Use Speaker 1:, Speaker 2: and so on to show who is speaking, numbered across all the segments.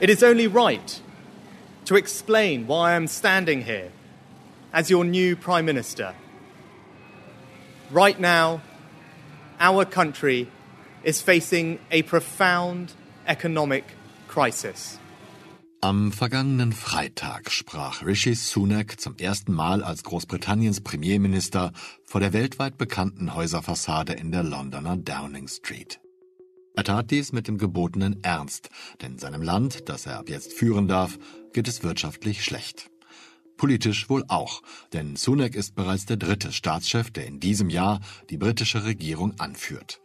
Speaker 1: It is only right to explain why I am standing here as your new Prime Minister. Right now, our country is facing a profound economic crisis.
Speaker 2: Am vergangenen Freitag sprach Rishi Sunak zum ersten Mal als Großbritanniens Premierminister vor der weltweit bekannten Häuserfassade in der Londoner Downing Street. Er tat dies mit dem gebotenen Ernst, denn seinem Land, das er ab jetzt führen darf, geht es wirtschaftlich schlecht. Politisch wohl auch, denn Sunak ist bereits der dritte Staatschef, der in diesem Jahr die britische Regierung anführt.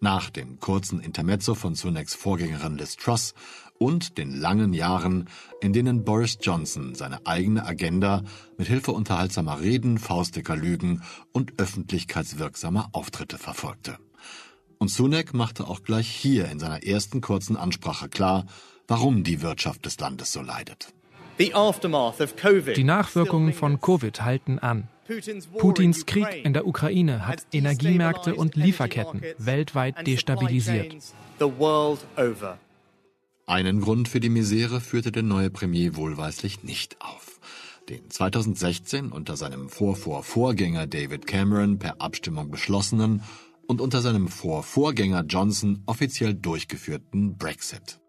Speaker 2: Nach dem kurzen Intermezzo von Sunaks Vorgängerin Liz Truss und den langen Jahren, in denen Boris Johnson seine eigene Agenda mit Hilfe unterhaltsamer Reden, faustdicker Lügen und öffentlichkeitswirksamer Auftritte verfolgte. Und Sunak machte auch gleich hier in seiner ersten kurzen Ansprache klar, warum die Wirtschaft des Landes so leidet.
Speaker 3: Die Nachwirkungen von Covid halten an. Putins Krieg in der Ukraine hat Energiemärkte und Lieferketten weltweit destabilisiert.
Speaker 2: Einen Grund für die Misere führte der neue Premier wohlweislich nicht auf. Den 2016 unter seinem Vorvorvorgänger David Cameron per Abstimmung beschlossenen und unter seinem Vorvorgänger Johnson offiziell durchgeführten Brexit.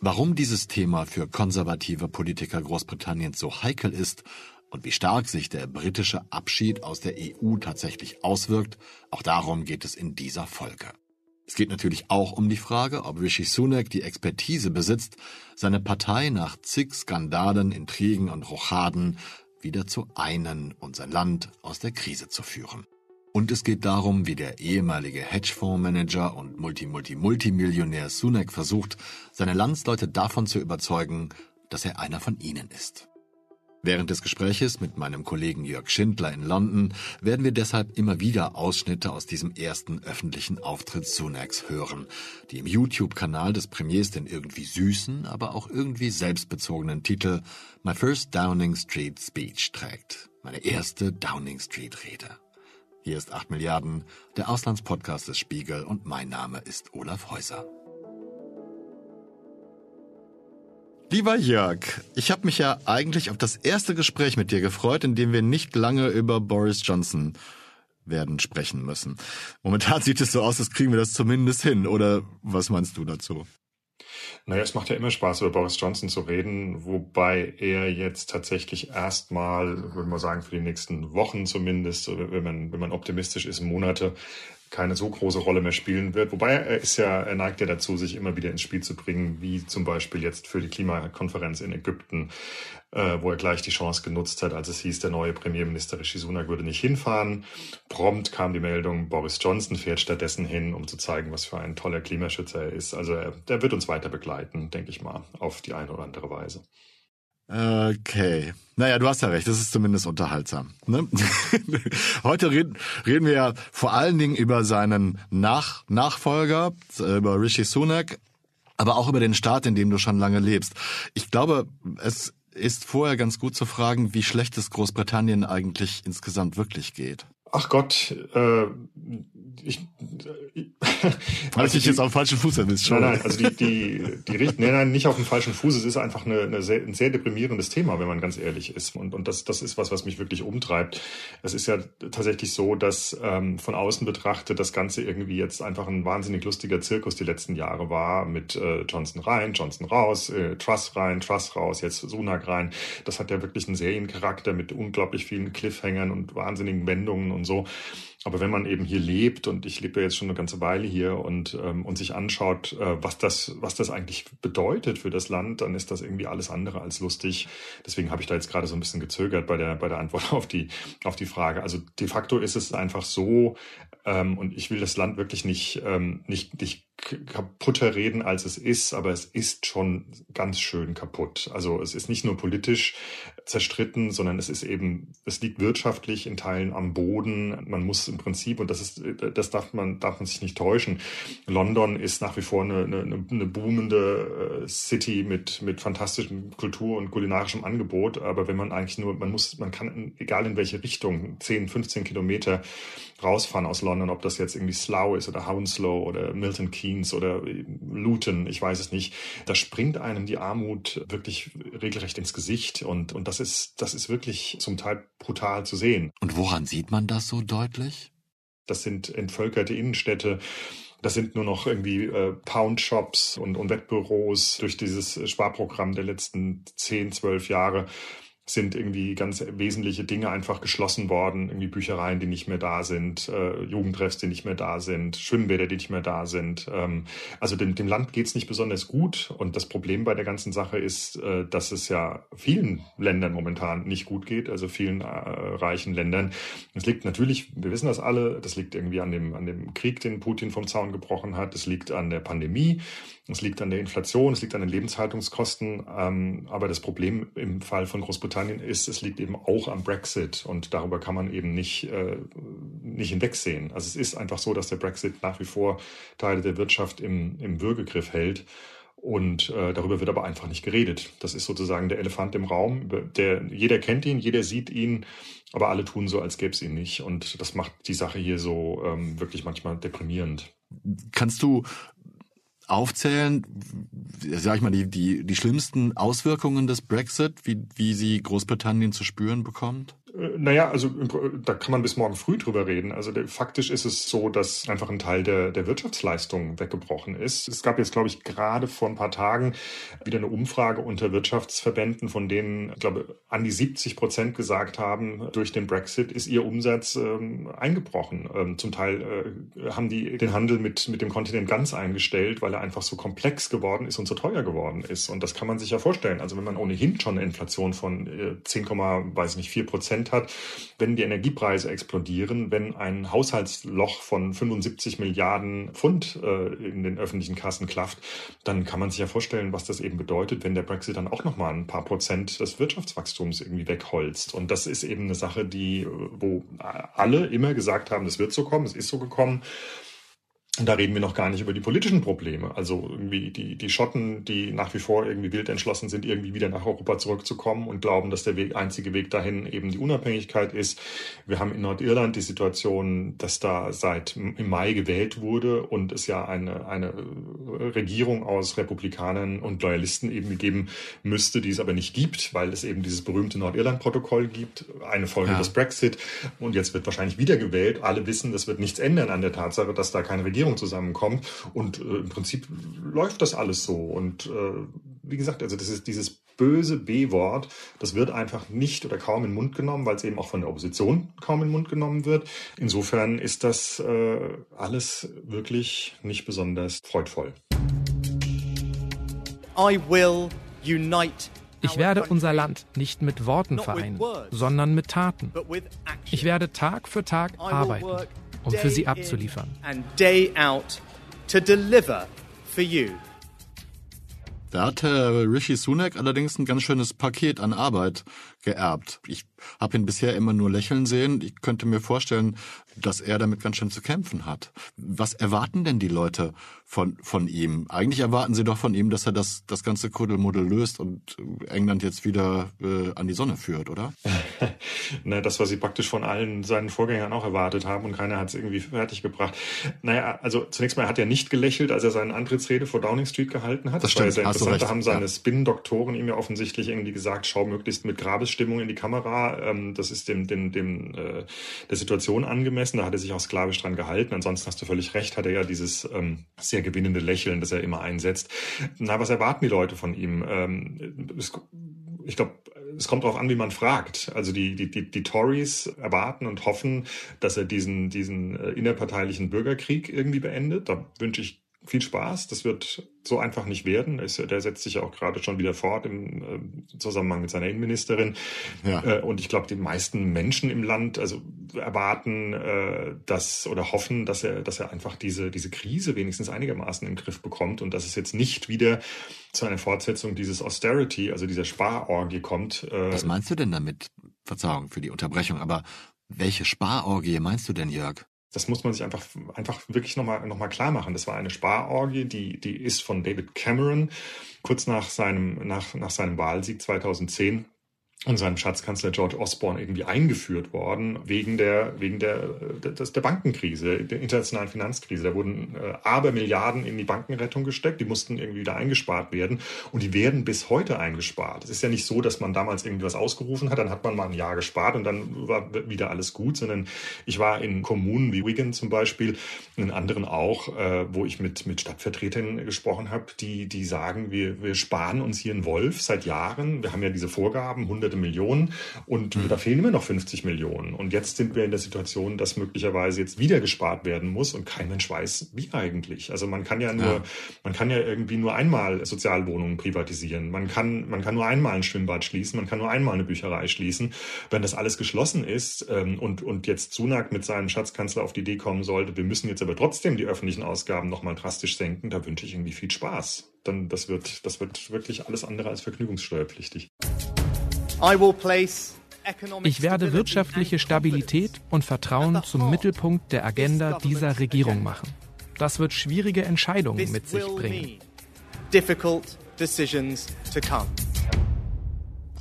Speaker 2: Warum dieses Thema für konservative Politiker Großbritanniens so heikel ist und wie stark sich der britische Abschied aus der EU tatsächlich auswirkt, auch darum geht es in dieser Folge. Es geht natürlich auch um die Frage, ob Rishi Sunak die Expertise besitzt, seine Partei nach zig Skandalen, Intrigen und Rochaden wieder zu einen und sein Land aus der Krise zu führen. Und es geht darum, wie der ehemalige Hedgefondsmanager und Multi-Multi-Multimillionär Sunak versucht, seine Landsleute davon zu überzeugen, dass er einer von ihnen ist. Während des Gespräches mit meinem Kollegen Jörg Schindler in London werden wir deshalb immer wieder Ausschnitte aus diesem ersten öffentlichen Auftritt Sunaks hören, die im YouTube-Kanal des Premiers den irgendwie süßen, aber auch irgendwie selbstbezogenen Titel My First Downing Street Speech trägt. Meine erste Downing Street Rede. Hier ist 8 Milliarden, der Auslandspodcast des Spiegel und mein Name ist Olaf Häuser. Lieber Jörg, ich habe mich ja eigentlich auf das erste Gespräch mit dir gefreut, in dem wir nicht lange über Boris Johnson werden sprechen müssen. Momentan sieht es so aus, als kriegen wir das zumindest hin. Oder was meinst du dazu?
Speaker 4: Naja, es macht ja immer Spaß, über Boris Johnson zu reden, wobei er jetzt tatsächlich erstmal, würde man sagen, für die nächsten Wochen zumindest, wenn man, wenn man optimistisch ist, Monate, keine so große Rolle mehr spielen wird. Wobei er ist ja, er neigt ja dazu, sich immer wieder ins Spiel zu bringen, wie zum Beispiel jetzt für die Klimakonferenz in Ägypten, äh, wo er gleich die Chance genutzt hat, als es hieß, der neue Premierminister Rishi Sunak würde nicht hinfahren. Prompt kam die Meldung, Boris Johnson fährt stattdessen hin, um zu zeigen, was für ein toller Klimaschützer er ist. Also er, der wird uns weiter begleiten, denke ich mal, auf die eine oder andere Weise.
Speaker 2: Okay. Naja, du hast ja recht, das ist zumindest unterhaltsam. Ne? Heute reden, reden wir ja vor allen Dingen über seinen Nach Nachfolger, über Rishi Sunak, aber auch über den Staat, in dem du schon lange lebst. Ich glaube, es ist vorher ganz gut zu fragen, wie schlecht es Großbritannien eigentlich insgesamt wirklich geht.
Speaker 4: Ach Gott, äh, ich,
Speaker 2: äh, also ich jetzt auf dem falschen Fuß erwischt.
Speaker 4: Nein, nein, also die, die, die Richt nein, nein, nicht auf dem falschen Fuß. Es ist einfach eine, eine sehr, ein sehr deprimierendes Thema, wenn man ganz ehrlich ist. Und, und das, das ist was, was mich wirklich umtreibt. Es ist ja tatsächlich so, dass ähm, von außen betrachtet das Ganze irgendwie jetzt einfach ein wahnsinnig lustiger Zirkus die letzten Jahre war mit äh, Johnson rein, Johnson raus, äh, Truss rein, Truss raus, jetzt Sunak rein. Das hat ja wirklich einen Seriencharakter mit unglaublich vielen Cliffhangern und wahnsinnigen Wendungen und so. Aber wenn man eben hier lebt und ich lebe ja jetzt schon eine ganze Weile hier und ähm, und sich anschaut, äh, was das was das eigentlich bedeutet für das Land, dann ist das irgendwie alles andere als lustig. Deswegen habe ich da jetzt gerade so ein bisschen gezögert bei der bei der Antwort auf die auf die Frage. Also de facto ist es einfach so ähm, und ich will das Land wirklich nicht ähm, nicht nicht kaputter reden, als es ist, aber es ist schon ganz schön kaputt. Also es ist nicht nur politisch zerstritten, sondern es ist eben, es liegt wirtschaftlich in Teilen am Boden. Man muss im Prinzip, und das ist, das darf man, darf man sich nicht täuschen. London ist nach wie vor eine, eine, eine boomende äh, City mit, mit fantastischem Kultur- und kulinarischem Angebot. Aber wenn man eigentlich nur, man muss, man kann, egal in welche Richtung, 10, 15 Kilometer rausfahren aus London, ob das jetzt irgendwie Slough ist oder Hounslow oder Milton Keynes, oder Luton, ich weiß es nicht. Da springt einem die Armut wirklich regelrecht ins Gesicht und, und das ist, das ist wirklich zum Teil brutal zu sehen.
Speaker 2: Und woran sieht man das so deutlich?
Speaker 4: Das sind entvölkerte Innenstädte. Das sind nur noch irgendwie äh, Pound-Shops und, und Wettbüros durch dieses Sparprogramm der letzten zehn, zwölf Jahre sind irgendwie ganz wesentliche Dinge einfach geschlossen worden, irgendwie Büchereien, die nicht mehr da sind, äh, Jugendtreffs, die nicht mehr da sind, Schwimmbäder, die nicht mehr da sind. Ähm, also dem, dem Land geht's nicht besonders gut und das Problem bei der ganzen Sache ist, äh, dass es ja vielen Ländern momentan nicht gut geht, also vielen äh, reichen Ländern. Es liegt natürlich, wir wissen das alle, das liegt irgendwie an dem, an dem Krieg, den Putin vom Zaun gebrochen hat, es liegt an der Pandemie, es liegt an der Inflation, es liegt an den Lebenshaltungskosten. Ähm, aber das Problem im Fall von Großbritannien ist, es liegt eben auch am Brexit und darüber kann man eben nicht, äh, nicht hinwegsehen. Also es ist einfach so, dass der Brexit nach wie vor Teile der Wirtschaft im, im Würgegriff hält. Und äh, darüber wird aber einfach nicht geredet. Das ist sozusagen der Elefant im Raum. Der, jeder kennt ihn, jeder sieht ihn, aber alle tun so, als gäbe es ihn nicht. Und das macht die Sache hier so ähm, wirklich manchmal deprimierend.
Speaker 2: Kannst du aufzählen, sag ich mal, die, die, die schlimmsten Auswirkungen des Brexit, wie, wie sie Großbritannien zu spüren bekommt?
Speaker 4: Äh, naja, also da kann man bis morgen früh drüber reden. Also faktisch ist es so, dass einfach ein Teil der, der Wirtschaftsleistung weggebrochen ist. Es gab jetzt, glaube ich, gerade vor ein paar Tagen wieder eine Umfrage unter Wirtschaftsverbänden, von denen, ich glaube, an die 70 Prozent gesagt haben, durch den Brexit ist ihr Umsatz ähm, eingebrochen. Ähm, zum Teil äh, haben die den Handel mit, mit dem Kontinent ganz eingestellt, weil er einfach so komplex geworden ist und so teuer geworden ist. Und das kann man sich ja vorstellen. Also wenn man ohnehin schon eine Inflation von äh, 10, weiß nicht, 4 Prozent Prozent hat, wenn die Energiepreise explodieren, wenn ein Haushaltsloch von 75 Milliarden Pfund äh, in den öffentlichen Kassen klafft, dann kann man sich ja vorstellen, was das eben bedeutet, wenn der Brexit dann auch nochmal ein paar Prozent des Wirtschaftswachstums irgendwie wegholzt. Und das ist eben eine Sache, die, wo alle immer gesagt haben, das wird so kommen, es ist so gekommen. Und da reden wir noch gar nicht über die politischen Probleme. Also irgendwie die, die Schotten, die nach wie vor irgendwie wild entschlossen sind, irgendwie wieder nach Europa zurückzukommen und glauben, dass der Weg, einzige Weg dahin eben die Unabhängigkeit ist. Wir haben in Nordirland die Situation, dass da seit im Mai gewählt wurde und es ja eine, eine Regierung aus Republikanern und Loyalisten eben geben müsste, die es aber nicht gibt, weil es eben dieses berühmte Nordirland-Protokoll gibt, eine Folge ja. des Brexit. Und jetzt wird wahrscheinlich wieder gewählt. Alle wissen, das wird nichts ändern an der Tatsache, dass da keine Regierung Regierung zusammenkommt. Und äh, im Prinzip läuft das alles so. Und äh, wie gesagt, also das ist dieses böse B-Wort, das wird einfach nicht oder kaum in den Mund genommen, weil es eben auch von der Opposition kaum in den Mund genommen wird. Insofern ist das äh, alles wirklich nicht besonders freudvoll.
Speaker 3: I will unite ich werde unser Land nicht mit Worten vereinen, sondern mit Taten. Ich werde Tag für Tag arbeiten um für sie abzuliefern.
Speaker 2: Da hat Herr Rishi Sunak allerdings ein ganz schönes Paket an Arbeit geerbt. Ich habe ihn bisher immer nur lächeln sehen. Ich könnte mir vorstellen, dass er damit ganz schön zu kämpfen hat. Was erwarten denn die Leute von, von ihm? Eigentlich erwarten sie doch von ihm, dass er das, das ganze Kuddelmuddel löst und England jetzt wieder äh, an die Sonne führt, oder?
Speaker 4: Na, das, was sie praktisch von allen seinen Vorgängern auch erwartet haben und keiner hat es irgendwie fertiggebracht. Naja, also zunächst mal hat er nicht gelächelt, als er seine Antrittsrede vor Downing Street gehalten hat.
Speaker 2: Das, das stimmt, war
Speaker 4: sehr interessant. Da haben seine ja. Spin-Doktoren ihm ja offensichtlich irgendwie gesagt, schau möglichst mit Grabesstimmung in die Kamera. Ähm, das ist dem, dem, dem äh, der Situation angemessen. Da hat er sich auch sklavisch dran gehalten. Ansonsten hast du völlig recht, hat er ja dieses ähm, sehr gewinnende Lächeln, das er immer einsetzt. Na, was erwarten die Leute von ihm? Ähm, es, ich glaube, es kommt darauf an, wie man fragt. Also die, die, die, die Tories erwarten und hoffen, dass er diesen, diesen äh, innerparteilichen Bürgerkrieg irgendwie beendet. Da wünsche ich viel Spaß. Das wird so einfach nicht werden. Der setzt sich ja auch gerade schon wieder fort im äh, Zusammenhang mit seiner Innenministerin. Ja. Äh, und ich glaube, die meisten Menschen im Land also erwarten äh, dass oder hoffen, dass er, dass er einfach diese, diese Krise wenigstens einigermaßen im Griff bekommt und dass es jetzt nicht wieder zu einer Fortsetzung dieses Austerity, also dieser Sparorgie kommt.
Speaker 2: Was meinst du denn damit? Verzeihung für die Unterbrechung, aber welche Sparorgie meinst du denn, Jörg?
Speaker 4: Das muss man sich einfach, einfach wirklich nochmal noch mal klar machen. Das war eine Sparorgie, die, die ist von David Cameron kurz nach seinem, nach, nach seinem Wahlsieg 2010 und seinem Schatzkanzler George Osborne irgendwie eingeführt worden wegen der wegen der der, der Bankenkrise, der internationalen Finanzkrise. Da wurden äh, Abermilliarden in die Bankenrettung gesteckt, die mussten irgendwie wieder eingespart werden und die werden bis heute eingespart. Es ist ja nicht so, dass man damals irgendwas ausgerufen hat, dann hat man mal ein Jahr gespart und dann war wieder alles gut, sondern ich war in Kommunen wie Wigan zum Beispiel, in anderen auch, äh, wo ich mit mit Stadtvertretern gesprochen habe, die die sagen, wir wir sparen uns hier einen Wolf seit Jahren. Wir haben ja diese Vorgaben, hunderte hunderte Millionen und mhm. da fehlen immer noch 50 Millionen. Und jetzt sind wir in der Situation, dass möglicherweise jetzt wieder gespart werden muss und kein Mensch weiß, wie eigentlich. Also man kann ja nur, ja. man kann ja irgendwie nur einmal Sozialwohnungen privatisieren. Man kann, man kann nur einmal ein Schwimmbad schließen, man kann nur einmal eine Bücherei schließen. Wenn das alles geschlossen ist ähm, und, und jetzt Sunak mit seinem Schatzkanzler auf die Idee kommen sollte, wir müssen jetzt aber trotzdem die öffentlichen Ausgaben nochmal drastisch senken, da wünsche ich irgendwie viel Spaß. Dann das wird, das wird wirklich alles andere als vergnügungssteuerpflichtig.
Speaker 3: Ich werde wirtschaftliche Stabilität und Vertrauen zum Mittelpunkt der Agenda dieser Regierung machen. Das wird schwierige Entscheidungen mit sich bringen.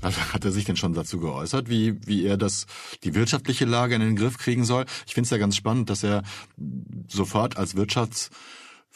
Speaker 2: Also hat er sich denn schon dazu geäußert, wie, wie er das, die wirtschaftliche Lage in den Griff kriegen soll? Ich finde es ja ganz spannend, dass er sofort als Wirtschafts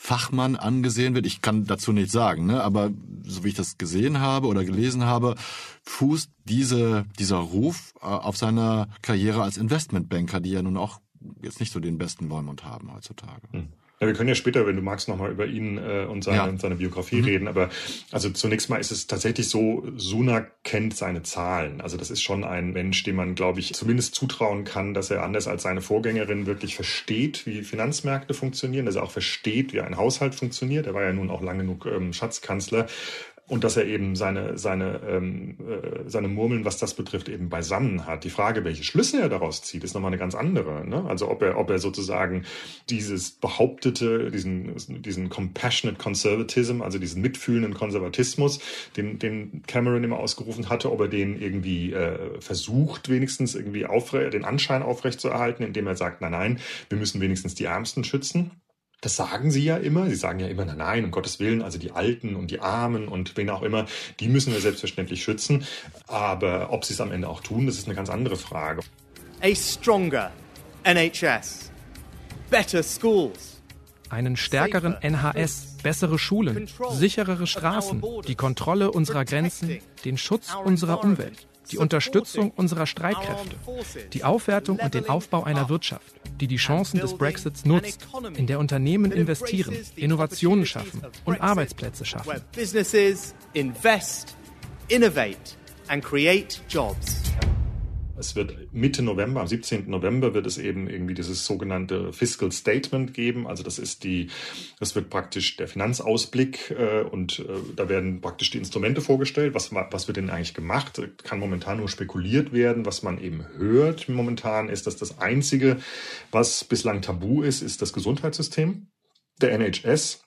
Speaker 2: Fachmann angesehen wird. Ich kann dazu nichts sagen, ne? aber so wie ich das gesehen habe oder gelesen habe, fußt diese, dieser Ruf äh, auf seiner Karriere als Investmentbanker, die ja nun auch jetzt nicht so den besten Leumund haben heutzutage. Hm.
Speaker 4: Ja, wir können ja später, wenn du magst, nochmal über ihn äh, und seine, ja. seine Biografie mhm. reden. Aber also zunächst mal ist es tatsächlich so, Sunak kennt seine Zahlen. Also das ist schon ein Mensch, dem man, glaube ich, zumindest zutrauen kann, dass er anders als seine Vorgängerin wirklich versteht, wie Finanzmärkte funktionieren, dass er auch versteht, wie ein Haushalt funktioniert. Er war ja nun auch lange genug ähm, Schatzkanzler und dass er eben seine, seine, ähm, äh, seine Murmeln, was das betrifft, eben beisammen hat. Die Frage, welche Schlüsse er daraus zieht, ist nochmal eine ganz andere. Ne? Also ob er, ob er sozusagen dieses behauptete, diesen, diesen compassionate conservatism, also diesen mitfühlenden Konservatismus, den, den Cameron immer ausgerufen hatte, ob er den irgendwie äh, versucht, wenigstens irgendwie aufre den Anschein aufrechtzuerhalten, indem er sagt, nein, nein, wir müssen wenigstens die Ärmsten schützen. Das sagen sie ja immer. Sie sagen ja immer, nein, nein, um Gottes Willen, also die Alten und die Armen und wen auch immer, die müssen wir selbstverständlich schützen. Aber ob sie es am Ende auch tun, das ist eine ganz andere Frage. A stronger
Speaker 3: NHS, better schools, einen stärkeren NHS, bessere Schulen, sicherere Straßen, die Kontrolle unserer Grenzen, den Schutz unserer Umwelt die Unterstützung unserer Streitkräfte, die Aufwertung und den Aufbau einer Wirtschaft, die die Chancen des Brexits nutzt, in der Unternehmen investieren, Innovationen schaffen und Arbeitsplätze schaffen.
Speaker 4: Jobs. Es wird Mitte November, am 17. November wird es eben irgendwie dieses sogenannte Fiscal Statement geben. Also das ist die, das wird praktisch der Finanzausblick äh, und äh, da werden praktisch die Instrumente vorgestellt. Was, was wird denn eigentlich gemacht? Kann momentan nur spekuliert werden. Was man eben hört momentan ist, dass das Einzige, was bislang tabu ist, ist das Gesundheitssystem. Der NHS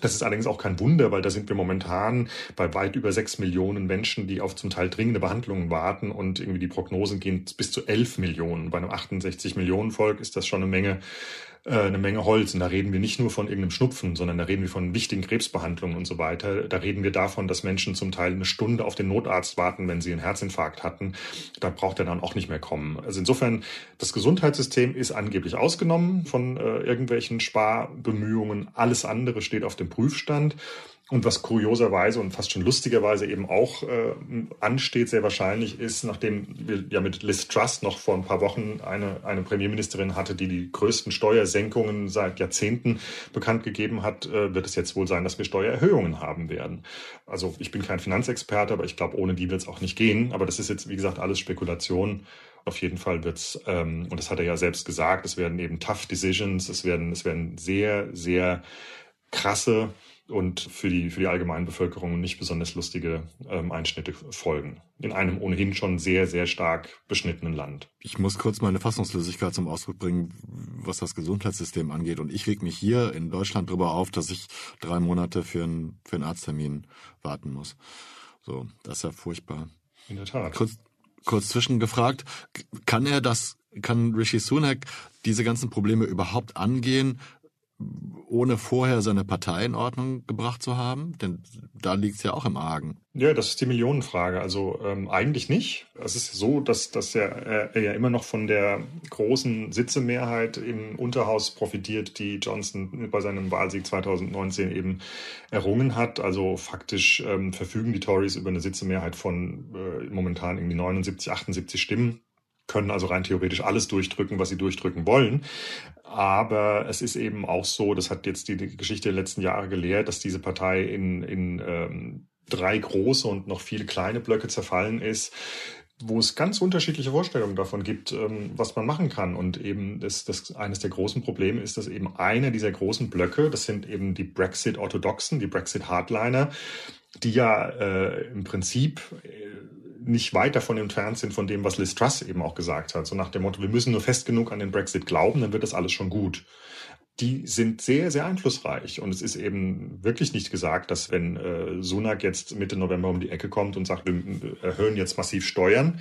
Speaker 4: das ist allerdings auch kein Wunder, weil da sind wir momentan bei weit über sechs Millionen Menschen, die auf zum Teil dringende Behandlungen warten und irgendwie die Prognosen gehen bis zu elf Millionen. Bei einem 68 Millionen Volk ist das schon eine Menge eine Menge Holz. Und da reden wir nicht nur von irgendeinem Schnupfen, sondern da reden wir von wichtigen Krebsbehandlungen und so weiter. Da reden wir davon, dass Menschen zum Teil eine Stunde auf den Notarzt warten, wenn sie einen Herzinfarkt hatten. Da braucht er dann auch nicht mehr kommen. Also insofern, das Gesundheitssystem ist angeblich ausgenommen von äh, irgendwelchen Sparbemühungen. Alles andere steht auf dem Prüfstand. Und was kurioserweise und fast schon lustigerweise eben auch äh, ansteht, sehr wahrscheinlich ist, nachdem wir ja mit Liz Truss noch vor ein paar Wochen eine, eine Premierministerin hatte, die die größten Steuersenkungen seit Jahrzehnten bekannt gegeben hat, äh, wird es jetzt wohl sein, dass wir Steuererhöhungen haben werden. Also ich bin kein Finanzexperte, aber ich glaube, ohne die wird es auch nicht gehen. Aber das ist jetzt, wie gesagt, alles Spekulation. Auf jeden Fall wird's, ähm, und das hat er ja selbst gesagt, es werden eben tough decisions, es werden, es werden sehr, sehr krasse und für die, für die allgemeine Bevölkerung nicht besonders lustige ähm, Einschnitte folgen. In einem ohnehin schon sehr, sehr stark beschnittenen Land.
Speaker 2: Ich muss kurz meine Fassungslosigkeit zum Ausdruck bringen, was das Gesundheitssystem angeht. Und ich reg mich hier in Deutschland darüber auf, dass ich drei Monate für einen, für einen Arzttermin warten muss. So, das ist ja furchtbar.
Speaker 4: In der Tat.
Speaker 2: Kurz, kurz zwischengefragt, kann er das, kann Rishi Sunak diese ganzen Probleme überhaupt angehen, ohne vorher seine Partei in Ordnung gebracht zu haben? Denn da liegt es ja auch im Argen.
Speaker 4: Ja, das ist die Millionenfrage. Also ähm, eigentlich nicht. Es ist so, dass, dass er, er ja immer noch von der großen Sitzemehrheit im Unterhaus profitiert, die Johnson bei seinem Wahlsieg 2019 eben errungen hat. Also faktisch ähm, verfügen die Tories über eine Sitzemehrheit von äh, momentan irgendwie 79, 78 Stimmen können also rein theoretisch alles durchdrücken, was sie durchdrücken wollen. Aber es ist eben auch so, das hat jetzt die, Geschichte der letzten Jahre gelehrt, dass diese Partei in, in ähm, drei große und noch viele kleine Blöcke zerfallen ist wo es ganz unterschiedliche Vorstellungen davon gibt, ähm, was man machen kann. Und eben das, das eines der großen Probleme ist, dass eben einer dieser großen Blöcke, das sind eben die Brexit-Orthodoxen, die Brexit-Hardliner, die ja äh, im Prinzip äh, nicht weit davon entfernt sind von dem, was Liz Truss eben auch gesagt hat. So nach dem Motto, wir müssen nur fest genug an den Brexit glauben, dann wird das alles schon gut die sind sehr, sehr einflussreich. Und es ist eben wirklich nicht gesagt, dass wenn äh, Sunak jetzt Mitte November um die Ecke kommt und sagt, wir erhöhen jetzt massiv Steuern,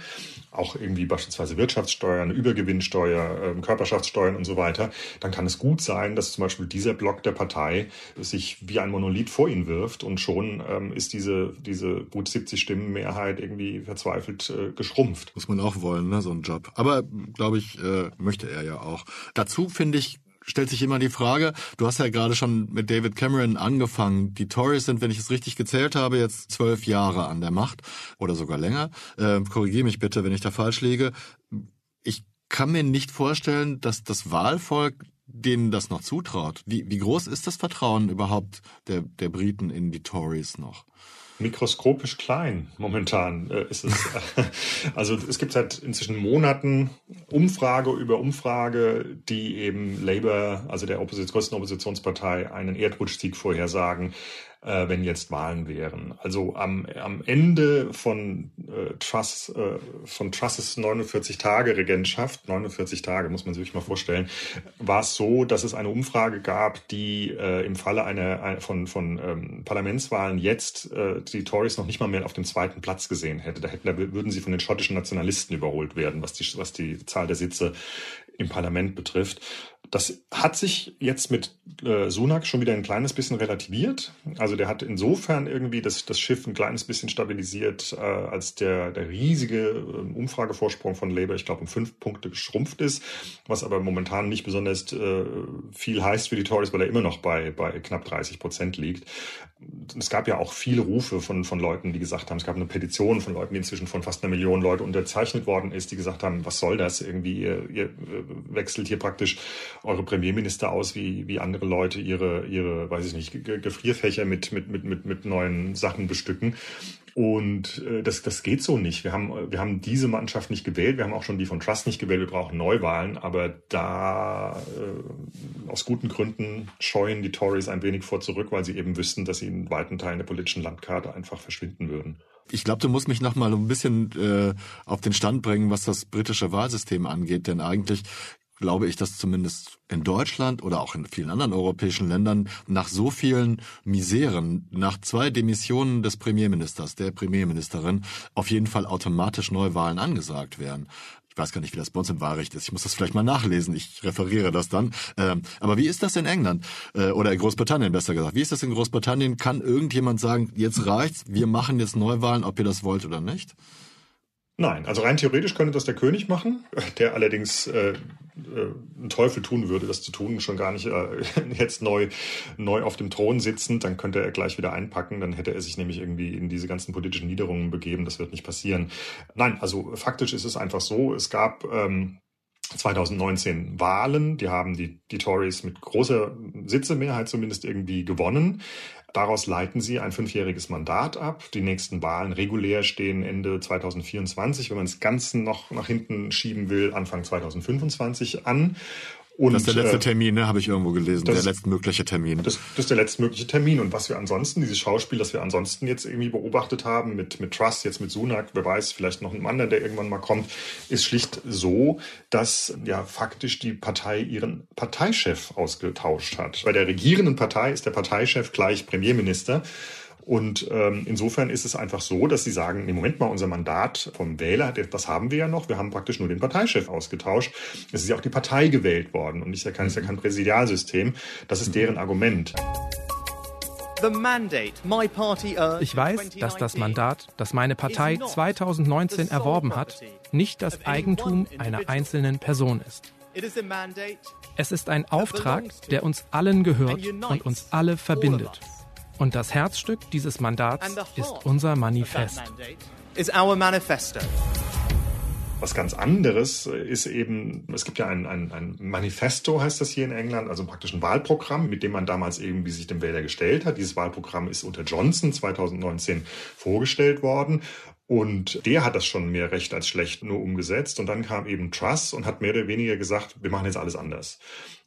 Speaker 4: auch irgendwie beispielsweise Wirtschaftssteuern, Übergewinnsteuer, äh, Körperschaftssteuern und so weiter, dann kann es gut sein, dass zum Beispiel dieser Block der Partei sich wie ein Monolith vor ihn wirft und schon ähm, ist diese, diese gut 70 Stimmen Mehrheit irgendwie verzweifelt äh, geschrumpft.
Speaker 2: Muss man auch wollen, ne, so ein Job. Aber glaube ich, äh, möchte er ja auch. Dazu finde ich stellt sich immer die Frage, du hast ja gerade schon mit David Cameron angefangen. Die Tories sind, wenn ich es richtig gezählt habe, jetzt zwölf Jahre an der Macht oder sogar länger. Äh, Korrigiere mich bitte, wenn ich da falsch liege. Ich kann mir nicht vorstellen, dass das Wahlvolk denen das noch zutraut. Wie, wie groß ist das Vertrauen überhaupt der, der Briten in die Tories noch?
Speaker 4: Mikroskopisch klein momentan äh, ist es. also es gibt seit inzwischen Monaten Umfrage über Umfrage, die eben Labour, also der Opposition, größten Oppositionspartei, einen Erdrutschsieg vorhersagen äh, wenn jetzt Wahlen wären. Also am, am Ende von äh, Truss, äh, von Trusses 49 Tage Regentschaft, 49 Tage muss man sich mal vorstellen, war es so, dass es eine Umfrage gab, die äh, im Falle einer, einer von, von ähm, Parlamentswahlen jetzt äh, die Tories noch nicht mal mehr auf dem zweiten Platz gesehen hätte. Da hätten, da würden sie von den schottischen Nationalisten überholt werden, was die, was die Zahl der Sitze im Parlament betrifft. Das hat sich jetzt mit äh, Sunak schon wieder ein kleines bisschen relativiert. Also der hat insofern irgendwie das, das Schiff ein kleines bisschen stabilisiert, äh, als der, der riesige äh, Umfragevorsprung von Labour, ich glaube, um fünf Punkte geschrumpft ist, was aber momentan nicht besonders äh, viel heißt für die Tories, weil er immer noch bei, bei knapp 30 Prozent liegt. Es gab ja auch viele Rufe von, von Leuten, die gesagt haben, es gab eine Petition von Leuten, die inzwischen von fast einer Million Leute unterzeichnet worden ist, die gesagt haben, was soll das irgendwie, ihr, ihr äh, wechselt hier praktisch eure Premierminister aus, wie, wie andere Leute ihre, ihre, weiß ich nicht, Gefrierfächer mit, mit, mit, mit, mit neuen Sachen bestücken. Und äh, das, das geht so nicht. Wir haben, wir haben diese Mannschaft nicht gewählt. Wir haben auch schon die von Trust nicht gewählt. Wir brauchen Neuwahlen. Aber da äh, aus guten Gründen scheuen die Tories ein wenig vor zurück, weil sie eben wüssten, dass sie in weiten Teilen der politischen Landkarte einfach verschwinden würden.
Speaker 2: Ich glaube, du musst mich noch mal ein bisschen äh, auf den Stand bringen, was das britische Wahlsystem angeht, denn eigentlich glaube ich, dass zumindest in Deutschland oder auch in vielen anderen europäischen Ländern nach so vielen Miseren, nach zwei Demissionen des Premierministers, der Premierministerin, auf jeden Fall automatisch Neuwahlen angesagt werden. Ich weiß gar nicht, wie das bei uns im Wahlrecht ist. Ich muss das vielleicht mal nachlesen. Ich referiere das dann. Ähm, aber wie ist das in England? Äh, oder in Großbritannien besser gesagt. Wie ist das in Großbritannien? Kann irgendjemand sagen, jetzt reicht's, wir machen jetzt Neuwahlen, ob ihr das wollt oder nicht?
Speaker 4: Nein, also rein theoretisch könnte das der König machen, der allerdings äh, äh, einen Teufel tun würde, das zu tun, schon gar nicht äh, jetzt neu, neu auf dem Thron sitzend, dann könnte er gleich wieder einpacken, dann hätte er sich nämlich irgendwie in diese ganzen politischen Niederungen begeben, das wird nicht passieren. Nein, also faktisch ist es einfach so, es gab ähm, 2019 Wahlen, die haben die, die Tories mit großer Sitzemehrheit zumindest irgendwie gewonnen. Daraus leiten sie ein fünfjähriges Mandat ab. Die nächsten Wahlen regulär stehen Ende 2024, wenn man es ganz noch nach hinten schieben will, Anfang 2025 an.
Speaker 2: Und, das ist der letzte äh, Termin, ne, habe ich irgendwo gelesen. Das, der letztmögliche Termin.
Speaker 4: Das, das ist der letztmögliche Termin. Und was wir ansonsten, dieses Schauspiel, das wir ansonsten jetzt irgendwie beobachtet haben, mit, mit Trust, jetzt mit Sunak, wer weiß, vielleicht noch ein anderen, der irgendwann mal kommt, ist schlicht so, dass ja faktisch die Partei ihren Parteichef ausgetauscht hat. Bei der regierenden Partei ist der Parteichef gleich Premierminister. Und ähm, insofern ist es einfach so, dass sie sagen, im Moment mal unser Mandat vom Wähler, das haben wir ja noch, wir haben praktisch nur den Parteichef ausgetauscht. Es ist ja auch die Partei gewählt worden und ist ja kein, ist ja kein Präsidialsystem. Das ist deren Argument.
Speaker 3: Ich weiß, dass das Mandat, das meine Partei 2019 erworben hat, nicht das Eigentum einer einzelnen Person ist. Es ist ein Auftrag, der uns allen gehört und uns alle verbindet. Und das Herzstück dieses Mandats ist unser Manifest.
Speaker 4: Was ganz anderes ist eben, es gibt ja ein, ein, ein Manifesto, heißt das hier in England, also praktisch ein Wahlprogramm, mit dem man damals irgendwie sich dem Wähler gestellt hat. Dieses Wahlprogramm ist unter Johnson 2019 vorgestellt worden. Und der hat das schon mehr recht als schlecht nur umgesetzt. Und dann kam eben Truss und hat mehr oder weniger gesagt, wir machen jetzt alles anders.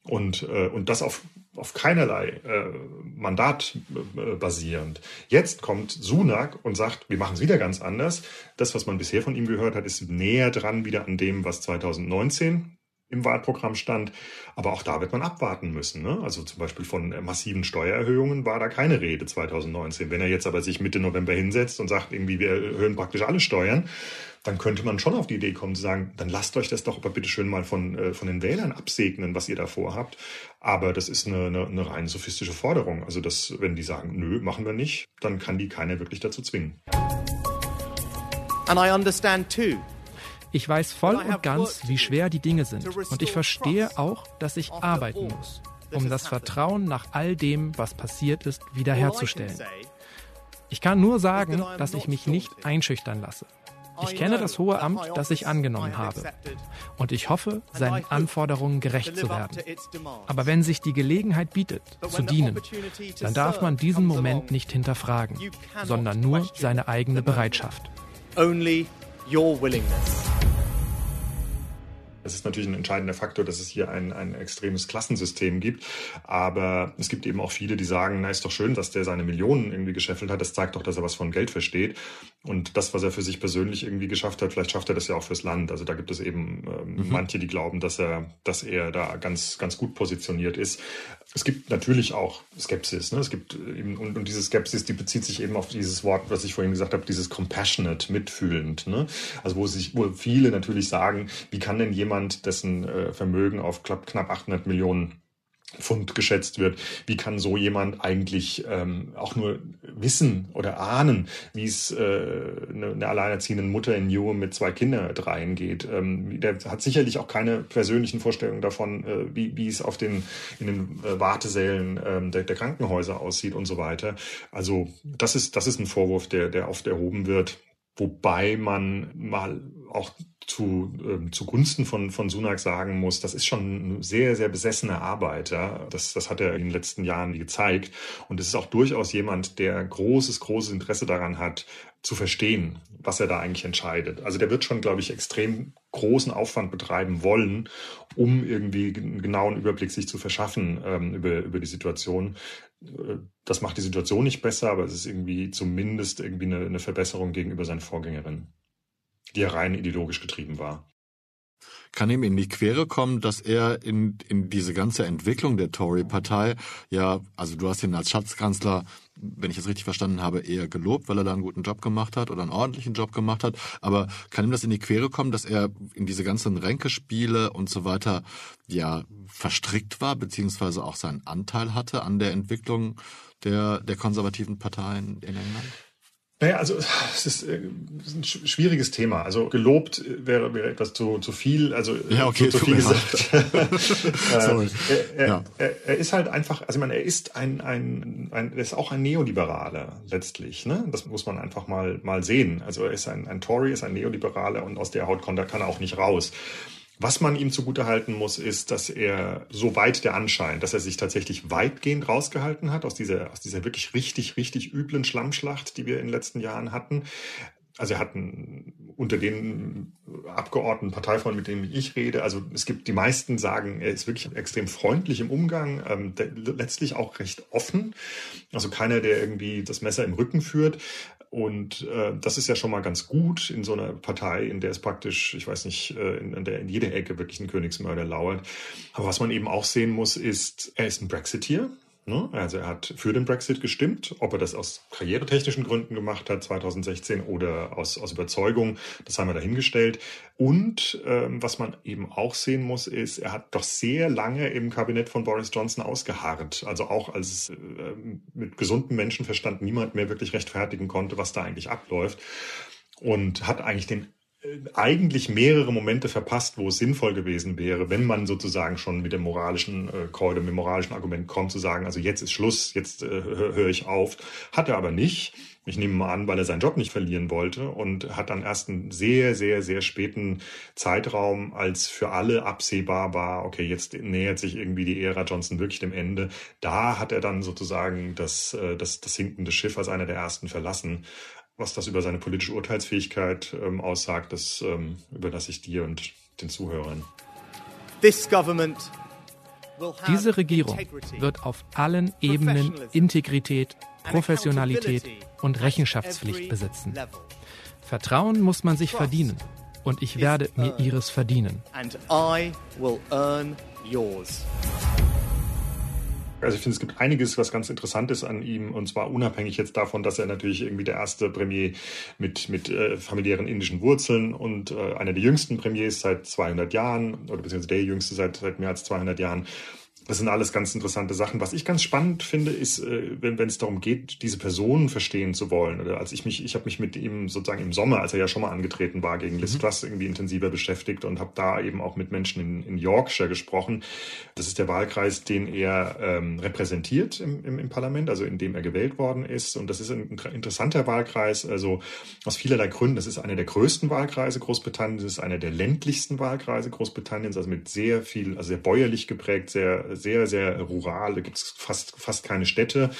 Speaker 4: Und, äh, und das auf, auf keinerlei äh, Mandat äh, basierend. Jetzt kommt Sunak und sagt, wir machen es wieder ganz anders. Das, was man bisher von ihm gehört hat, ist näher dran wieder an dem, was 2019 im Wahlprogramm stand. Aber auch da wird man abwarten müssen. Ne? Also zum Beispiel von massiven Steuererhöhungen war da keine Rede 2019. Wenn er jetzt aber sich Mitte November hinsetzt und sagt, irgendwie, wir erhöhen praktisch alle Steuern, dann könnte man schon auf die Idee kommen zu sagen, dann lasst euch das doch aber bitte schön mal von, äh, von den Wählern absegnen, was ihr da vorhabt. Aber das ist eine, eine, eine rein sophistische Forderung. Also das, wenn die sagen, nö, machen wir nicht, dann kann die keiner wirklich dazu zwingen.
Speaker 3: And I understand too ich weiß voll und ganz, wie schwer die Dinge sind. Und ich verstehe auch, dass ich arbeiten muss, um das Vertrauen nach all dem, was passiert ist, wiederherzustellen. Ich kann nur sagen, dass ich mich nicht einschüchtern lasse. Ich kenne das hohe Amt, das ich angenommen habe. Und ich hoffe, seinen Anforderungen gerecht zu werden. Aber wenn sich die Gelegenheit bietet, zu dienen, dann darf man diesen Moment nicht hinterfragen, sondern nur seine eigene Bereitschaft.
Speaker 4: Es ist natürlich ein entscheidender Faktor, dass es hier ein, ein extremes Klassensystem gibt. Aber es gibt eben auch viele, die sagen, na ist doch schön, dass der seine Millionen irgendwie gescheffelt hat. Das zeigt doch, dass er was von Geld versteht. Und das, was er für sich persönlich irgendwie geschafft hat, vielleicht schafft er das ja auch fürs Land. Also da gibt es eben ähm, mhm. manche, die glauben, dass er, dass er da ganz, ganz gut positioniert ist. Es gibt natürlich auch Skepsis. Ne? Es gibt eben, und, und diese Skepsis, die bezieht sich eben auf dieses Wort, was ich vorhin gesagt habe, dieses compassionate, mitfühlend. Ne? Also wo sich, wo viele natürlich sagen, wie kann denn jemand, dessen äh, Vermögen auf knapp, knapp 800 Millionen Pfund geschätzt wird. Wie kann so jemand eigentlich ähm, auch nur wissen oder ahnen, wie es äh, eine, eine alleinerziehenden Mutter in New mit zwei Kindern reingeht? Ähm, der hat sicherlich auch keine persönlichen Vorstellungen davon, äh, wie, wie es auf den in den äh, Wartesälen äh, der, der Krankenhäuser aussieht und so weiter. Also das ist das ist ein Vorwurf, der der oft erhoben wird Wobei man mal auch zu, äh, zugunsten von, von Sunak sagen muss, das ist schon eine sehr, sehr besessene Arbeit. Ja? Das, das hat er in den letzten Jahren gezeigt. Und es ist auch durchaus jemand, der großes, großes Interesse daran hat, zu verstehen, was er da eigentlich entscheidet. Also der wird schon, glaube ich, extrem großen Aufwand betreiben wollen, um irgendwie einen genauen Überblick sich zu verschaffen ähm, über, über die Situation. Äh, das macht die Situation nicht besser, aber es ist irgendwie zumindest irgendwie eine, eine Verbesserung gegenüber seiner Vorgängerin, die ja rein ideologisch getrieben war
Speaker 2: kann ihm in die Quere kommen, dass er in, in diese ganze Entwicklung der Tory-Partei, ja, also du hast ihn als Schatzkanzler, wenn ich es richtig verstanden habe, eher gelobt, weil er da einen guten Job gemacht hat oder einen ordentlichen Job gemacht hat. Aber kann ihm das in die Quere kommen, dass er in diese ganzen Ränkespiele und so weiter, ja, verstrickt war, beziehungsweise auch seinen Anteil hatte an der Entwicklung der, der konservativen Parteien in England?
Speaker 4: Naja, also es ist, äh, ein schwieriges Thema. Also gelobt wäre, wäre etwas zu, zu viel, also
Speaker 2: ja, okay,
Speaker 4: zu, zu viel gesagt. Sorry. er, er, ja. er, er, ist halt einfach, also ich meine, er ist ein, ein, ein er ist auch ein Neoliberaler letztlich. Ne? Das muss man einfach mal, mal sehen. Also er ist ein, ein Tory, ist ein Neoliberaler und aus der Haut kann er auch nicht raus. Was man ihm zugutehalten muss, ist, dass er so weit der Anschein, dass er sich tatsächlich weitgehend rausgehalten hat aus dieser, aus dieser wirklich richtig, richtig üblen Schlammschlacht, die wir in den letzten Jahren hatten. Also er hat unter den Abgeordneten, Parteifreunden, mit denen ich rede, also es gibt die meisten sagen, er ist wirklich extrem freundlich im Umgang, ähm, letztlich auch recht offen. Also keiner, der irgendwie das Messer im Rücken führt. Und äh, das ist ja schon mal ganz gut in so einer Partei, in der es praktisch, ich weiß nicht, äh, in, in der in jeder Ecke wirklich ein Königsmörder lauert. Aber was man eben auch sehen muss, ist, er ist ein Brexiteer. Ne? Also er hat für den Brexit gestimmt. Ob er das aus karrieretechnischen Gründen gemacht hat 2016 oder aus, aus Überzeugung, das haben wir dahingestellt. Und ähm, was man eben auch sehen muss, ist, er hat doch sehr lange im Kabinett von Boris Johnson ausgeharrt. Also auch als äh, mit gesundem Menschenverstand niemand mehr wirklich rechtfertigen konnte, was da eigentlich abläuft. Und hat eigentlich den eigentlich mehrere Momente verpasst, wo es sinnvoll gewesen wäre, wenn man sozusagen schon mit dem moralischen äh, mit dem moralischen Argument kommt, zu sagen, also jetzt ist Schluss, jetzt äh, höre hör ich auf. Hat er aber nicht. Ich nehme mal an, weil er seinen Job nicht verlieren wollte und hat dann erst einen sehr, sehr, sehr späten Zeitraum, als für alle absehbar war, okay, jetzt nähert sich irgendwie die Ära Johnson wirklich dem Ende. Da hat er dann sozusagen das, äh, das, das sinkende Schiff als einer der ersten verlassen. Was das über seine politische Urteilsfähigkeit ähm, aussagt, das ähm, überlasse ich dir und den Zuhörern.
Speaker 3: Diese Regierung wird auf allen Ebenen Integrität, Professionalität und Rechenschaftspflicht besitzen. Vertrauen muss man sich verdienen und ich werde mir ihres verdienen. And I will earn
Speaker 4: yours. Also ich finde, es gibt einiges, was ganz interessant ist an ihm, und zwar unabhängig jetzt davon, dass er natürlich irgendwie der erste Premier mit, mit äh, familiären indischen Wurzeln und äh, einer der jüngsten Premiers seit 200 Jahren, oder beziehungsweise der jüngste seit, seit mehr als 200 Jahren, das sind alles ganz interessante Sachen. Was ich ganz spannend finde, ist, äh, wenn, wenn es darum geht, diese Personen verstehen zu wollen. Oder als ich mich, ich habe mich mit ihm sozusagen im Sommer, als er ja schon mal angetreten war gegen Liz mhm. Truss, irgendwie intensiver beschäftigt und habe da eben auch mit Menschen in, in Yorkshire gesprochen. Das ist der Wahlkreis, den er ähm, repräsentiert im, im, im Parlament, also in dem er gewählt worden ist. Und das ist ein interessanter Wahlkreis, also aus vielerlei Gründen. Das ist einer der größten Wahlkreise Großbritanniens, das ist einer der ländlichsten Wahlkreise Großbritanniens, also mit sehr viel, also sehr bäuerlich geprägt, sehr sehr, sehr rural. Da gibt es fast, fast keine Städte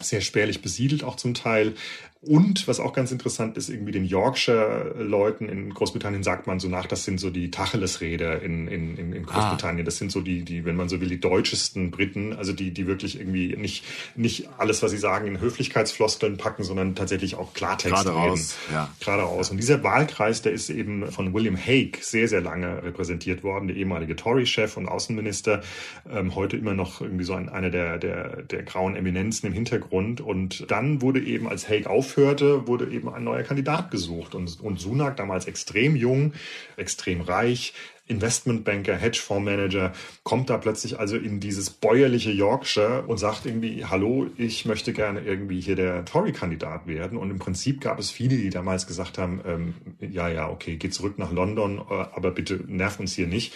Speaker 4: sehr spärlich besiedelt auch zum Teil. Und was auch ganz interessant ist, irgendwie den Yorkshire-Leuten in Großbritannien sagt man so nach, das sind so die Tacheles-Räder in, in, in Großbritannien. Ah. Das sind so die, die, wenn man so will, die deutschesten Briten, also die, die wirklich irgendwie nicht, nicht alles, was sie sagen, in Höflichkeitsfloskeln packen, sondern tatsächlich auch Klartext
Speaker 2: Gerade
Speaker 4: reden.
Speaker 2: Ja.
Speaker 4: Geradeaus. Und dieser Wahlkreis, der ist eben von William Hague sehr, sehr lange repräsentiert worden, der ehemalige Tory-Chef und Außenminister, ähm, heute immer noch irgendwie so ein, einer der, der, der grauen Eminenzen im Hintergrund. Und dann wurde eben als Hague auf aufhörte, wurde eben ein neuer Kandidat gesucht. Und, und Sunak, damals extrem jung, extrem reich, Investmentbanker, Hedgefondsmanager, kommt da plötzlich also in dieses bäuerliche Yorkshire und sagt irgendwie, hallo, ich möchte gerne irgendwie hier der Tory-Kandidat werden. Und im Prinzip gab es viele, die damals gesagt haben, ähm, ja, ja, okay, geh zurück nach London, äh, aber bitte nerv uns hier nicht.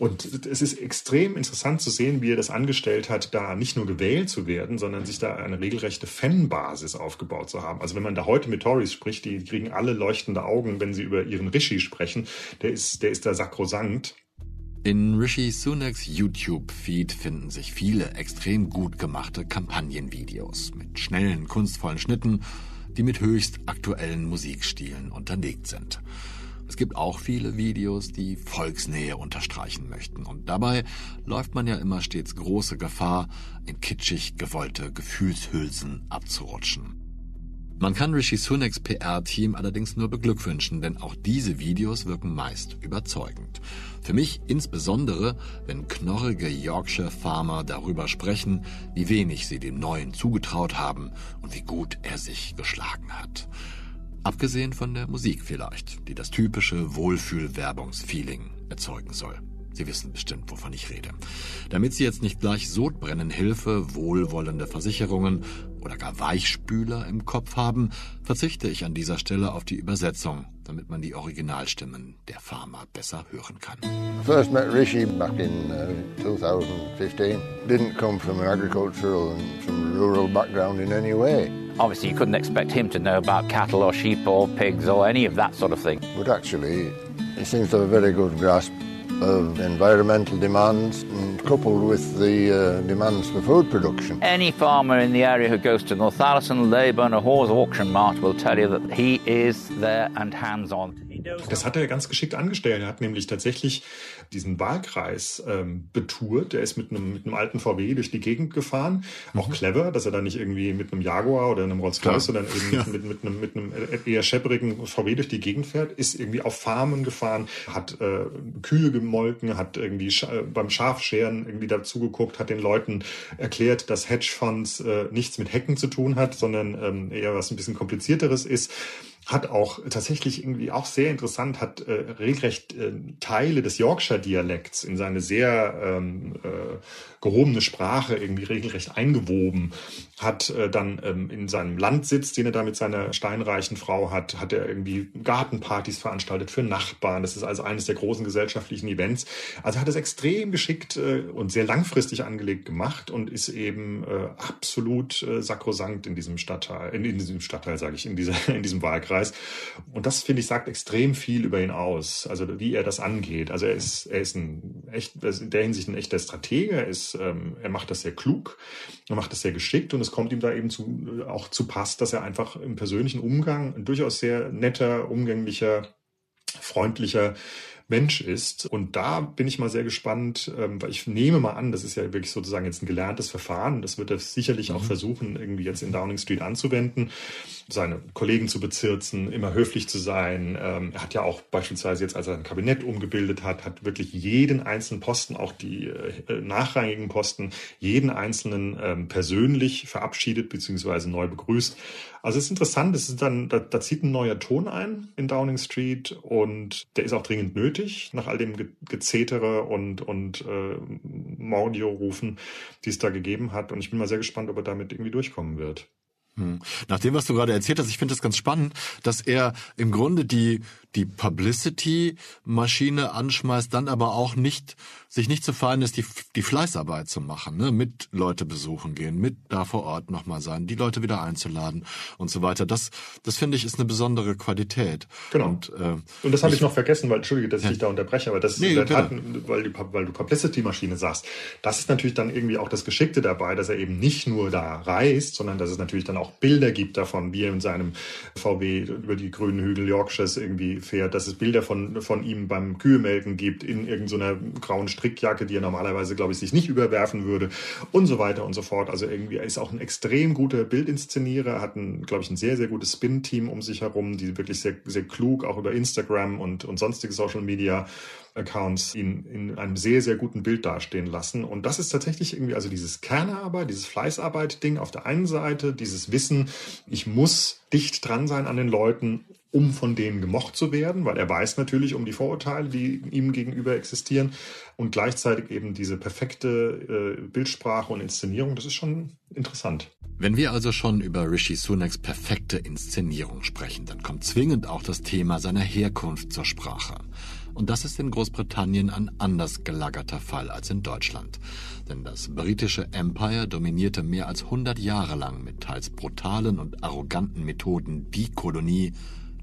Speaker 4: Und es ist extrem interessant zu sehen, wie er das angestellt hat, da nicht nur gewählt zu werden, sondern sich da eine regelrechte Fanbasis aufgebaut zu haben. Also wenn man da heute mit Tories spricht, die kriegen alle leuchtende Augen, wenn sie über ihren Rishi sprechen. Der ist, der ist da sakrosankt.
Speaker 2: In Rishi Sunaks YouTube-Feed finden sich viele extrem gut gemachte Kampagnenvideos mit schnellen, kunstvollen Schnitten, die mit höchst aktuellen Musikstilen unterlegt sind. Es gibt auch viele Videos, die Volksnähe unterstreichen möchten. Und dabei läuft man ja immer stets große Gefahr, in kitschig gewollte Gefühlshülsen abzurutschen. Man kann Rishi Sunaks PR-Team allerdings nur beglückwünschen, denn auch diese Videos wirken meist überzeugend. Für mich insbesondere, wenn knorrige Yorkshire Farmer darüber sprechen, wie wenig sie dem Neuen zugetraut haben und wie gut er sich geschlagen hat. Abgesehen von der Musik vielleicht, die das typische Wohlfühl-Werbungsfeeling erzeugen soll. Sie wissen bestimmt, wovon ich rede. Damit Sie jetzt nicht gleich Sodbrennen Hilfe, wohlwollende Versicherungen oder gar Weichspüler im Kopf haben, verzichte ich an dieser Stelle auf die Übersetzung, damit man die Originalstimmen der Farmer besser hören kann.
Speaker 5: First met Rishi back in uh, 2015. Didn't come from an agricultural and from rural background in any way.
Speaker 6: Obviously, you couldn't expect him to know about cattle or sheep or pigs or any of that sort of thing.
Speaker 5: But actually, he seems to have a very good grasp of environmental demands and coupled with the uh, demands for food production.
Speaker 6: Any farmer in the area who goes to Northallerton, Leyburn or Hawes Auction Mart will tell you that he is there and hands-on.
Speaker 4: Das hat er ganz geschickt angestellt. Er hat nämlich tatsächlich diesen Wahlkreis ähm, betourt. Er ist mit einem, mit einem alten VW durch die Gegend gefahren. Auch mhm. clever, dass er da nicht irgendwie mit einem Jaguar oder einem Rolls-Royce, sondern eben ja. mit, mit, einem, mit einem eher schepperigen VW durch die Gegend fährt, ist irgendwie auf Farmen gefahren, hat äh, Kühe gemolken, hat irgendwie Sch äh, beim Schafscheren irgendwie dazu geguckt, hat den Leuten erklärt, dass Hedgefonds äh, nichts mit Hecken zu tun hat, sondern ähm, eher was ein bisschen komplizierteres ist hat auch tatsächlich irgendwie auch sehr interessant, hat äh, regelrecht äh, Teile des Yorkshire-Dialekts in seine sehr ähm, äh, gehobene Sprache irgendwie regelrecht eingewoben, hat äh, dann ähm, in seinem Landsitz, den er da mit seiner steinreichen Frau hat, hat er irgendwie Gartenpartys veranstaltet für Nachbarn. Das ist also eines der großen gesellschaftlichen Events. Also hat es extrem geschickt äh, und sehr langfristig angelegt gemacht und ist eben äh, absolut äh, sakrosankt in diesem Stadtteil, in, in diesem Stadtteil, sage ich, in, dieser, in diesem Wahlkreis. Und das, finde ich, sagt extrem viel über ihn aus, also wie er das angeht. Also er ist, er ist ein echt, in der Hinsicht ein echter Stratege, er ist ähm, er macht das sehr klug, er macht das sehr geschickt und es kommt ihm da eben zu, auch zu Pass, dass er einfach im persönlichen Umgang ein durchaus sehr netter, umgänglicher, freundlicher Mensch ist. Und da bin ich mal sehr gespannt, ähm, weil ich nehme mal an, das ist ja wirklich sozusagen jetzt ein gelerntes Verfahren. Das wird er sicherlich mhm. auch versuchen, irgendwie jetzt in Downing Street anzuwenden, seine Kollegen zu bezirzen, immer höflich zu sein. Ähm, er hat ja auch beispielsweise jetzt, als er ein Kabinett umgebildet hat, hat wirklich jeden einzelnen Posten, auch die äh, nachrangigen Posten, jeden einzelnen ähm, persönlich verabschiedet bzw. neu begrüßt. Also es ist interessant, es ist dann, da, da zieht ein neuer Ton ein in Downing Street und der ist auch dringend nötig, nach all dem Ge Gezetere und, und äh, Mordio-Rufen, die es da gegeben hat. Und ich bin mal sehr gespannt, ob er damit irgendwie durchkommen wird.
Speaker 2: Hm. Nach dem, was du gerade erzählt hast, ich finde es ganz spannend, dass er im Grunde die, die Publicity-Maschine anschmeißt, dann aber auch nicht sich nicht zu fein ist, die, die Fleißarbeit zu machen, ne? mit Leute besuchen gehen, mit da vor Ort nochmal sein, die Leute wieder einzuladen und so weiter. Das, das finde ich, ist eine besondere Qualität.
Speaker 4: Genau. Und, äh, und das habe ich, ich, noch vergessen, weil, entschuldige, dass ich ja. dich da unterbreche, aber das ist nee, in der Tat, weil, die, weil du Publicity-Maschine sagst, das ist natürlich dann irgendwie auch das Geschickte dabei, dass er eben nicht nur da reist, sondern dass es natürlich dann auch Bilder gibt davon, wie er in seinem VW über die grünen Hügel Yorkshires irgendwie fährt, dass es Bilder von, von ihm beim Kühemelken gibt in irgendeiner grauen Strickjacke, die er normalerweise, glaube ich, sich nicht überwerfen würde und so weiter und so fort. Also irgendwie ist auch ein extrem guter Bildinszenierer, hat ein, glaube ich, ein sehr, sehr gutes Spin-Team um sich herum, die wirklich sehr, sehr klug auch über Instagram und, und sonstige Social Media Accounts ihn in einem sehr, sehr guten Bild dastehen lassen. Und das ist tatsächlich irgendwie, also dieses Kernarbeit, dieses Fleißarbeit-Ding auf der einen Seite, dieses Wissen, ich muss dicht dran sein an den Leuten, um von denen gemocht zu werden, weil er weiß natürlich um die Vorurteile, die ihm gegenüber existieren und gleichzeitig eben diese perfekte äh, Bildsprache und Inszenierung, das ist schon interessant.
Speaker 2: Wenn wir also schon über Rishi Sunaks perfekte Inszenierung sprechen, dann kommt zwingend auch das Thema seiner Herkunft zur Sprache. Und das ist in Großbritannien ein anders gelagerter Fall als in Deutschland. Denn das britische Empire dominierte mehr als 100 Jahre lang mit teils brutalen und arroganten Methoden die Kolonie,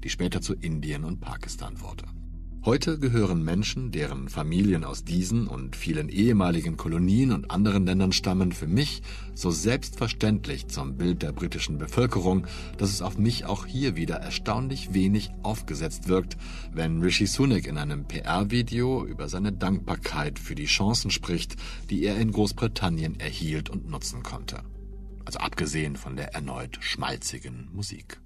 Speaker 2: die später zu Indien und Pakistan wurde. Heute gehören Menschen, deren Familien aus diesen und vielen ehemaligen Kolonien und anderen Ländern stammen, für mich so selbstverständlich zum Bild der britischen Bevölkerung, dass es auf mich auch hier wieder erstaunlich wenig aufgesetzt wirkt, wenn Rishi Sunak in einem PR-Video über seine Dankbarkeit für die Chancen spricht, die er in Großbritannien erhielt und nutzen konnte. Also abgesehen von der erneut schmalzigen Musik.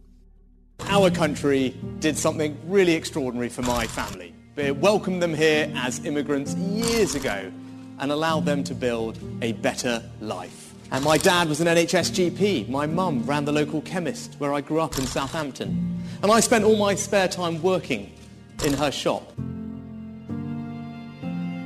Speaker 1: Our country did something really extraordinary for my family. It welcomed them here as immigrants years ago and allowed them to build a better life. And my dad was an NHS GP. My mum ran the local chemist where I grew up in Southampton. And I spent all my spare time working in her shop.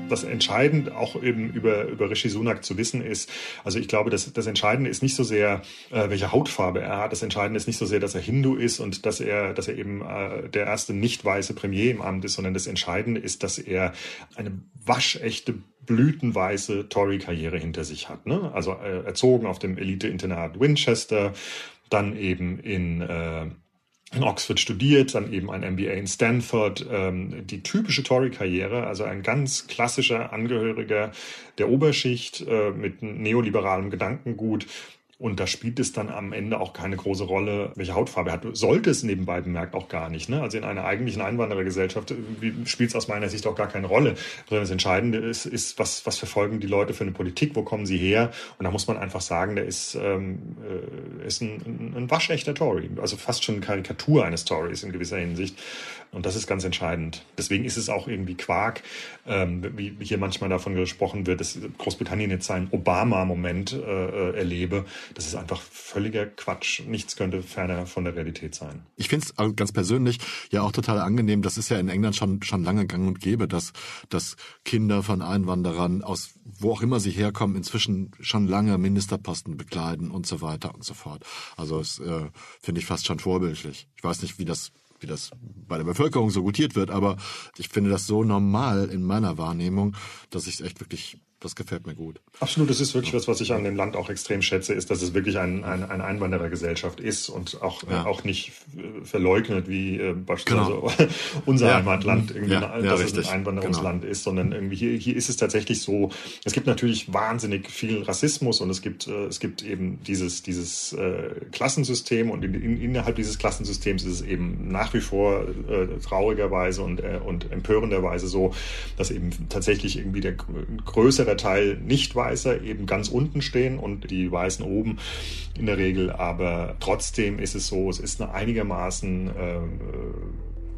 Speaker 4: Das entscheidend auch eben über, über Rishi Sunak zu wissen ist, also ich glaube, das, das Entscheidende ist nicht so sehr, äh, welche Hautfarbe er hat. Das Entscheidende ist nicht so sehr, dass er Hindu ist und dass er, dass er eben äh, der erste nicht weiße Premier im Amt ist, sondern das Entscheidende ist, dass er eine waschechte blütenweiße Tory-Karriere hinter sich hat. Ne? Also äh, erzogen auf dem Elite-Internat Winchester, dann eben in äh, in Oxford studiert, dann eben ein MBA in Stanford, ähm, die typische Tory-Karriere, also ein ganz klassischer Angehöriger der Oberschicht äh, mit neoliberalem Gedankengut, Und da spielt es dann am Ende auch keine große Rolle, welche Hautfarbe er hat. Sollte es nebenbei bemerkt auch gar nicht. Ne? Also in einer eigentlichen Einwanderergesellschaft spielt es aus meiner Sicht auch gar keine Rolle. Sondern das Entscheidende ist, ist was, was verfolgen die Leute für eine Politik, wo kommen sie her? Und da muss man einfach sagen, der ist, ähm, äh, ist ein, ein waschechter Tory. Also fast schon eine Karikatur eines Tories in gewisser Hinsicht. Und das ist ganz entscheidend. Deswegen ist es auch irgendwie Quark, ähm, wie hier manchmal davon gesprochen wird, dass Großbritannien jetzt seinen Obama-Moment äh, äh, erlebe. Das ist einfach völliger Quatsch. Nichts könnte ferner von der Realität sein.
Speaker 2: Ich finde es ganz persönlich ja auch total angenehm. Das ist ja in England schon, schon lange gang und gäbe, dass, dass Kinder von Einwanderern aus wo auch immer sie herkommen, inzwischen schon lange Ministerposten bekleiden und so weiter und so fort. Also es äh, finde ich fast schon vorbildlich. Ich weiß nicht, wie das wie das bei der Bevölkerung so gutiert wird, aber ich finde das so normal in meiner Wahrnehmung, dass ich es echt wirklich das gefällt mir gut.
Speaker 4: Absolut, das ist wirklich was, was ich an dem Land auch extrem schätze, ist, dass es wirklich ein, ein, eine Einwanderergesellschaft ist und auch, ja. äh, auch nicht verleugnet, wie äh, beispielsweise genau. unser ja. Heimatland, irgendwie, ja. dass es ein Einwanderungsland genau. ist, sondern irgendwie hier, hier ist es tatsächlich so, es gibt natürlich wahnsinnig viel Rassismus und es gibt, äh, es gibt eben dieses, dieses äh, Klassensystem und in, in, innerhalb dieses Klassensystems ist es eben nach wie vor äh, traurigerweise und, äh, und empörenderweise so, dass eben tatsächlich irgendwie der größere Teil Nicht-Weißer eben ganz unten stehen und die Weißen oben in der Regel. Aber trotzdem ist es so, es ist eine einigermaßen äh,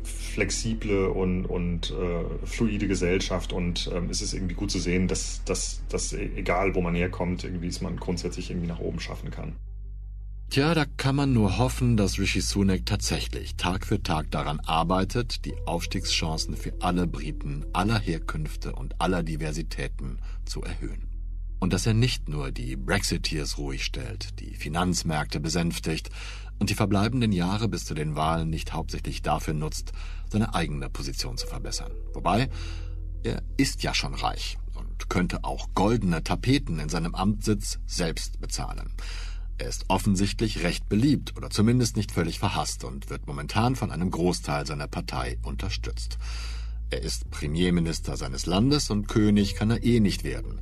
Speaker 4: flexible und, und äh, fluide Gesellschaft und ähm, es ist irgendwie gut zu sehen, dass, dass, dass egal wo man herkommt, irgendwie es man grundsätzlich irgendwie nach oben schaffen kann.
Speaker 2: Tja, da kann man nur hoffen, dass Rishi Sunak tatsächlich Tag für Tag daran arbeitet, die Aufstiegschancen für alle Briten aller Herkünfte und aller Diversitäten zu erhöhen. Und dass er nicht nur die Brexiteers ruhig stellt, die Finanzmärkte besänftigt und die verbleibenden Jahre bis zu den Wahlen nicht hauptsächlich dafür nutzt, seine eigene Position zu verbessern. Wobei, er ist ja schon reich und könnte auch goldene Tapeten in seinem Amtssitz selbst bezahlen. Er ist offensichtlich recht beliebt oder zumindest nicht völlig verhasst und wird momentan von einem Großteil seiner Partei unterstützt. Er ist Premierminister seines Landes und König kann er eh nicht werden.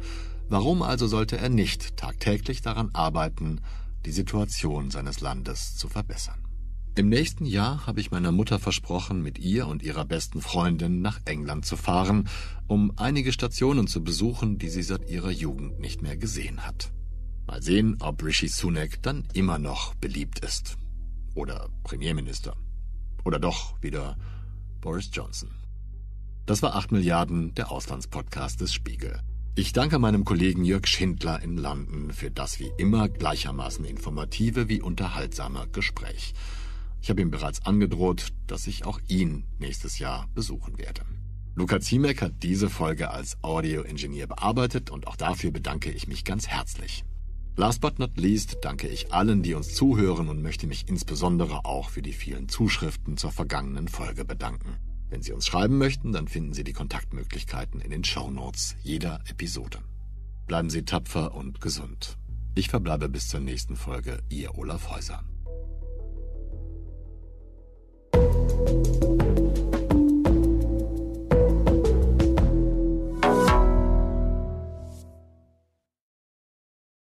Speaker 2: Warum also sollte er nicht tagtäglich daran arbeiten, die Situation seines Landes zu verbessern? Im nächsten Jahr habe ich meiner Mutter versprochen, mit ihr und ihrer besten Freundin nach England zu fahren, um einige Stationen zu besuchen, die sie seit ihrer Jugend nicht mehr gesehen hat. Mal sehen, ob Rishi Sunak dann immer noch beliebt ist. Oder Premierminister. Oder doch wieder Boris Johnson. Das war 8 Milliarden, der Auslandspodcast des Spiegel. Ich danke meinem Kollegen Jörg Schindler in London für das wie immer gleichermaßen informative wie unterhaltsame Gespräch. Ich habe ihm bereits angedroht, dass ich auch ihn nächstes Jahr besuchen werde. Luca Ziemek hat diese Folge als Audio-Ingenieur bearbeitet und auch dafür bedanke ich mich ganz herzlich. Last but not least danke ich allen, die uns zuhören und möchte mich insbesondere auch für die vielen Zuschriften zur vergangenen Folge bedanken. Wenn Sie uns schreiben möchten, dann finden Sie die Kontaktmöglichkeiten in den Show Notes jeder Episode. Bleiben Sie tapfer und gesund. Ich verbleibe bis zur nächsten Folge, Ihr Olaf Häuser.